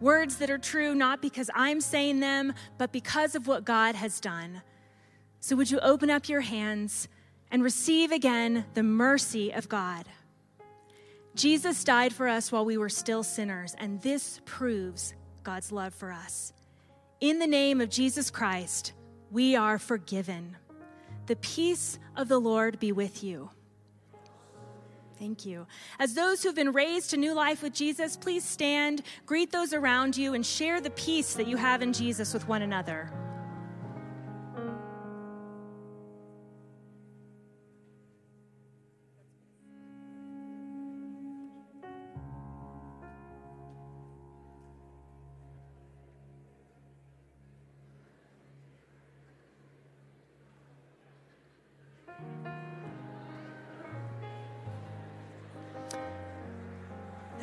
words that are true not because I'm saying them, but because of what God has done. So, would you open up your hands and receive again the mercy of God? Jesus died for us while we were still sinners, and this proves God's love for us. In the name of Jesus Christ, we are forgiven. The peace of the Lord be with you. Thank you. As those who've been raised to new life with Jesus, please stand, greet those around you, and share the peace that you have in Jesus with one another.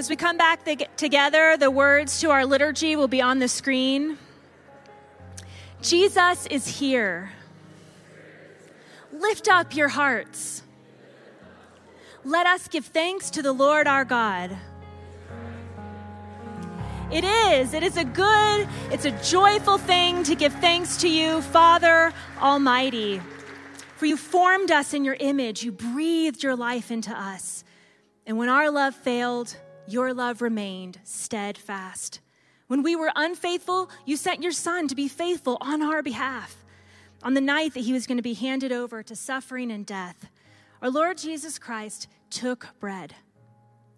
As we come back together, the words to our liturgy will be on the screen. Jesus is here. Lift up your hearts. Let us give thanks to the Lord our God. It is, it is a good, it's a joyful thing to give thanks to you, Father Almighty. For you formed us in your image, you breathed your life into us. And when our love failed, your love remained steadfast. When we were unfaithful, you sent your Son to be faithful on our behalf. on the night that he was going to be handed over to suffering and death, our Lord Jesus Christ took bread.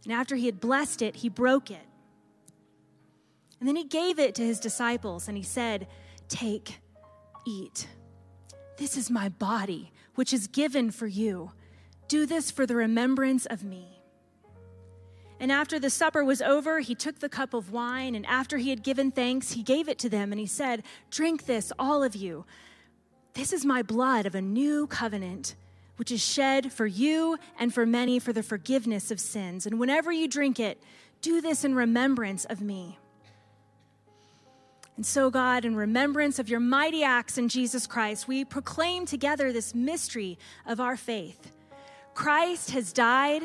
And after he had blessed it, he broke it. And then he gave it to his disciples and he said, Take, eat. This is my body, which is given for you. Do this for the remembrance of me. And after the supper was over, he took the cup of wine, and after he had given thanks, he gave it to them, and he said, Drink this, all of you. This is my blood of a new covenant, which is shed for you and for many for the forgiveness of sins. And whenever you drink it, do this in remembrance of me. And so, God, in remembrance of your mighty acts in Jesus Christ, we proclaim together this mystery of our faith. Christ has died,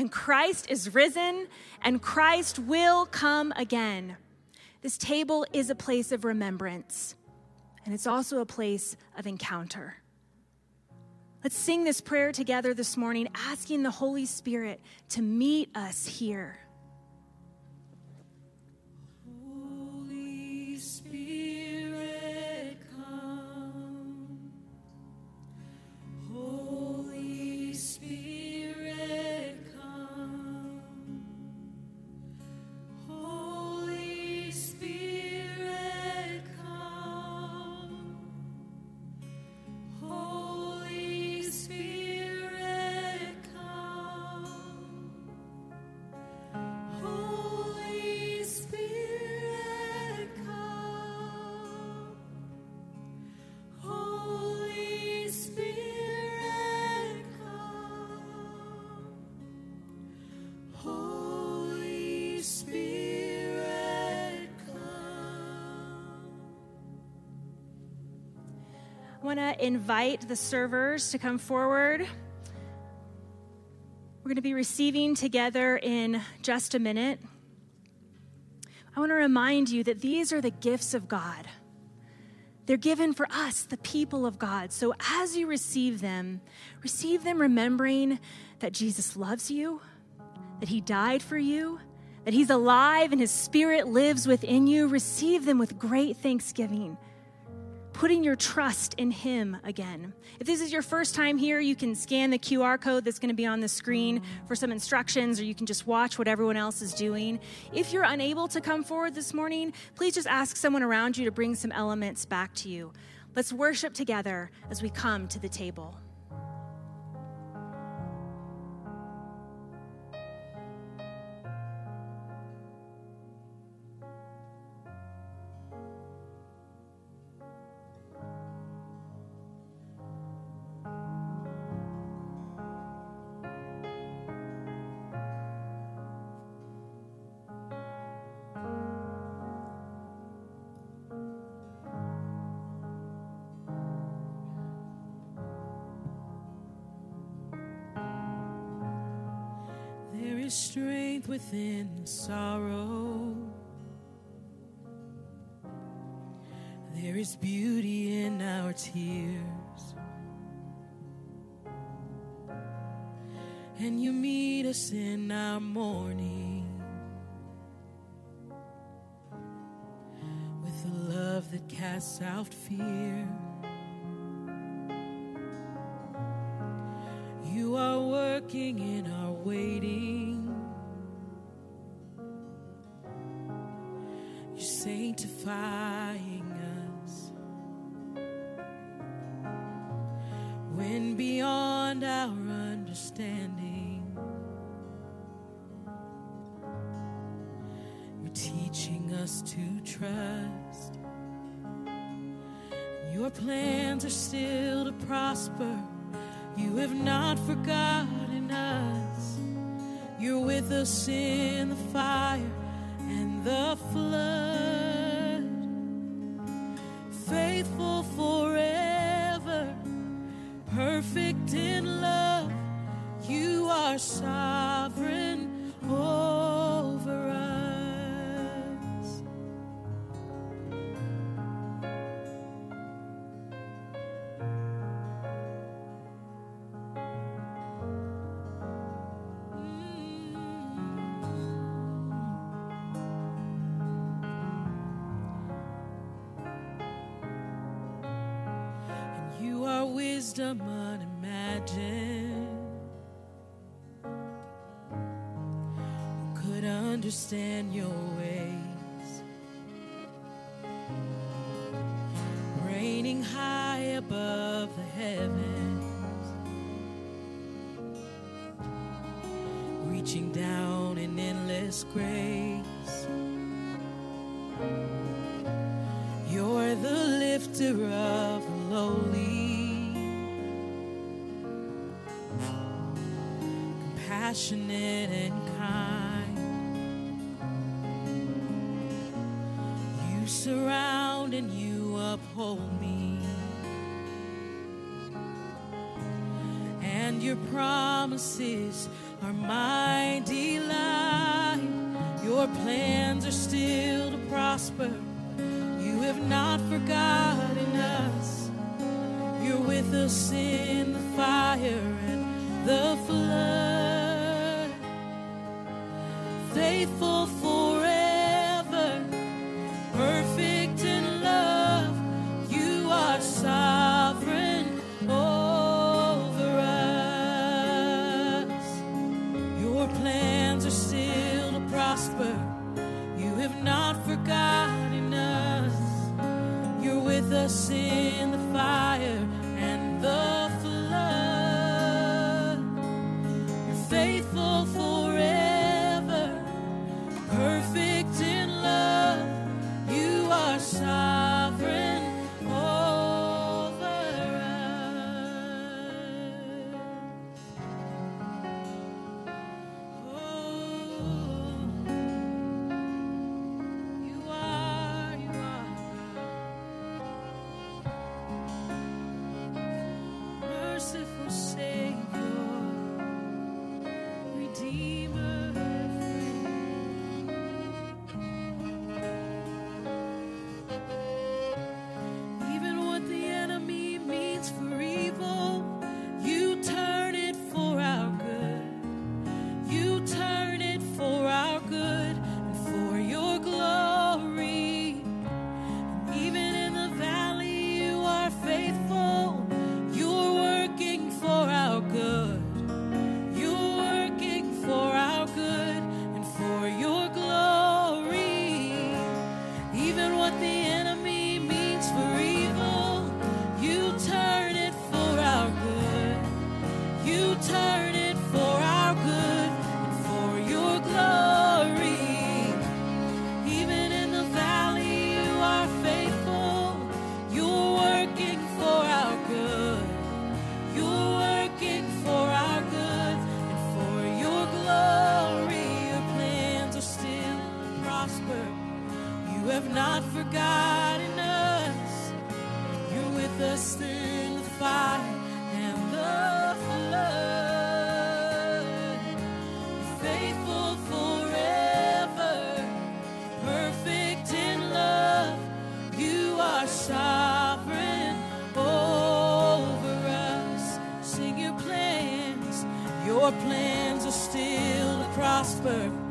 and Christ is risen, and Christ will come again. This table is a place of remembrance, and it's also a place of encounter. Let's sing this prayer together this morning, asking the Holy Spirit to meet us here. Invite the servers to come forward. We're going to be receiving together in just a minute. I want to remind you that these are the gifts of God. They're given for us, the people of God. So as you receive them, receive them remembering that Jesus loves you, that He died for you, that He's alive and His Spirit lives within you. Receive them with great thanksgiving putting your trust in Him again. If this is your first time here, you can scan the QR code that's going to be on the screen for some instructions, or you can just watch what everyone else is doing. If you're unable to come forward this morning, please just ask someone around you to bring some elements back to you. Let's worship together as we come to the table. Within sorrow. There is beauty in our tears. And you meet us in our mourning with a love that casts out fear. Your plans are still to prosper. You have not forgotten us. You're with us in the fire and the flood. compassionate and kind. You surround and you uphold me. And your promises are my delight. Your plans are still to prosper. You have not forgotten us. You're with us in the fire and the flood. faithful. whisper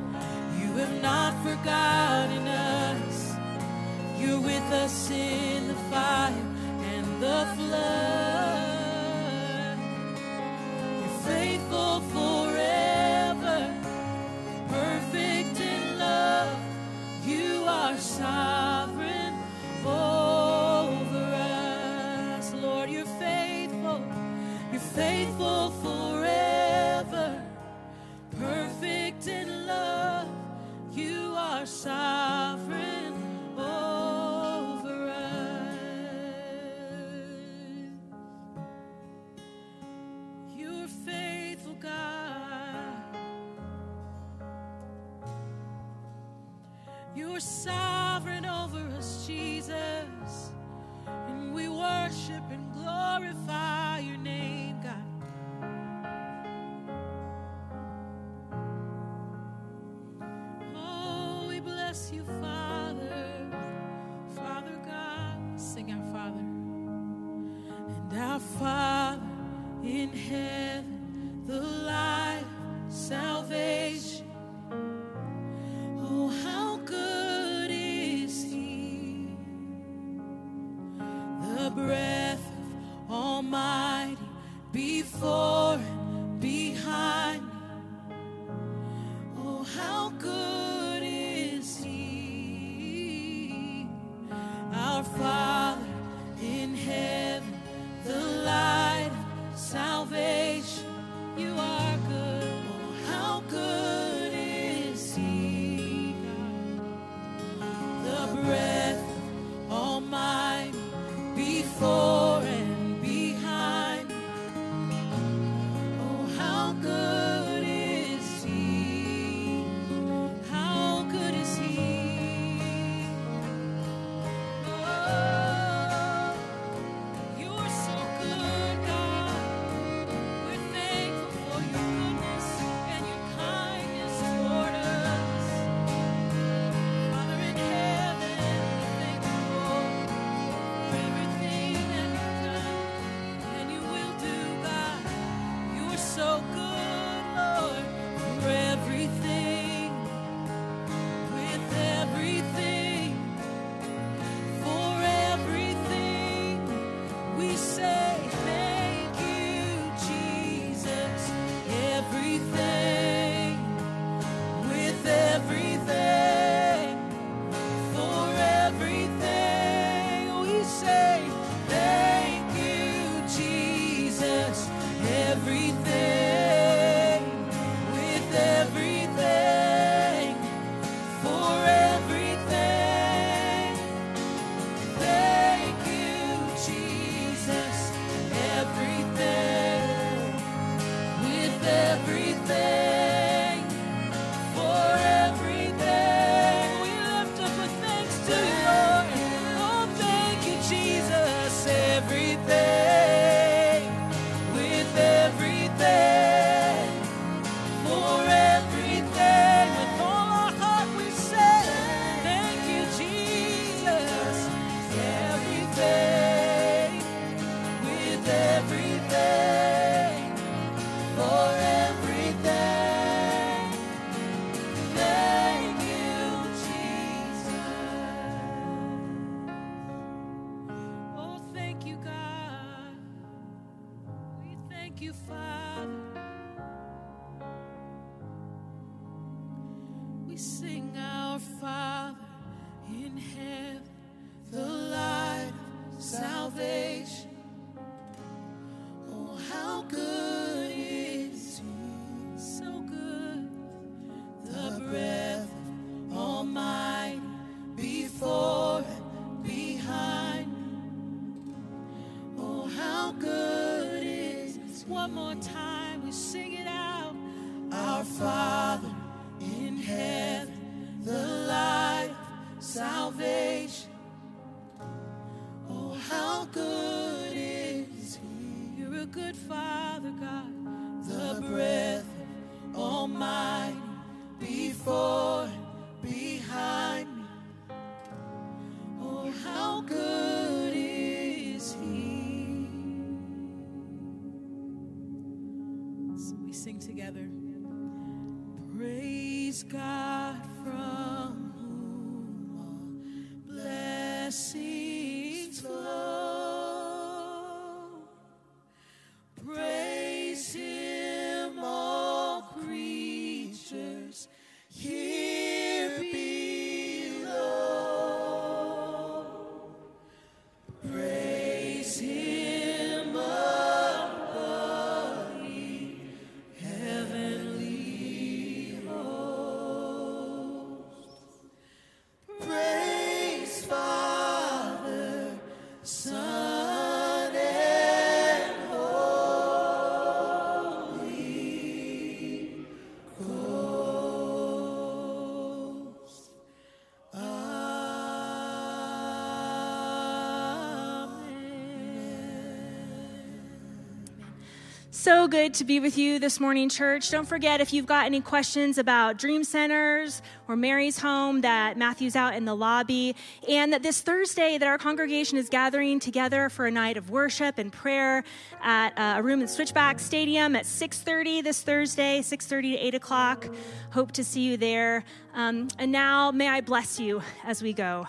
so good to be with you this morning, church. Don't forget if you've got any questions about Dream Centers or Mary's Home, that Matthew's out in the lobby, and that this Thursday that our congregation is gathering together for a night of worship and prayer at uh, a room in Switchback Stadium at 6:30 this Thursday, 6:30 to 8 o'clock. Hope to see you there. Um, and now, may I bless you as we go.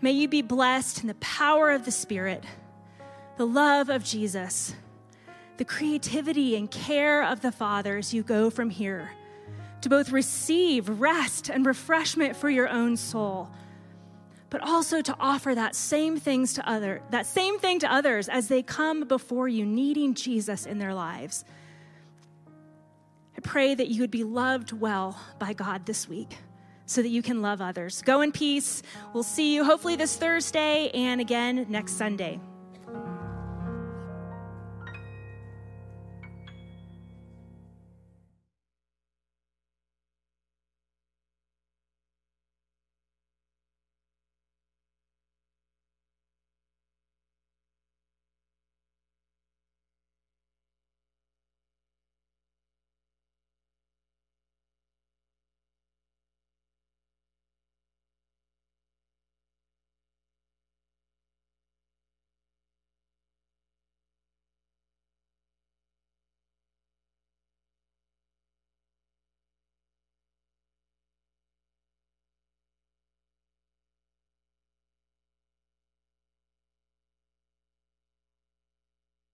May you be blessed in the power of the Spirit, the love of Jesus the creativity and care of the Father as you go from here to both receive rest and refreshment for your own soul but also to offer that same things to other that same thing to others as they come before you needing Jesus in their lives. I pray that you would be loved well by God this week so that you can love others. Go in peace. We'll see you hopefully this Thursday and again next Sunday.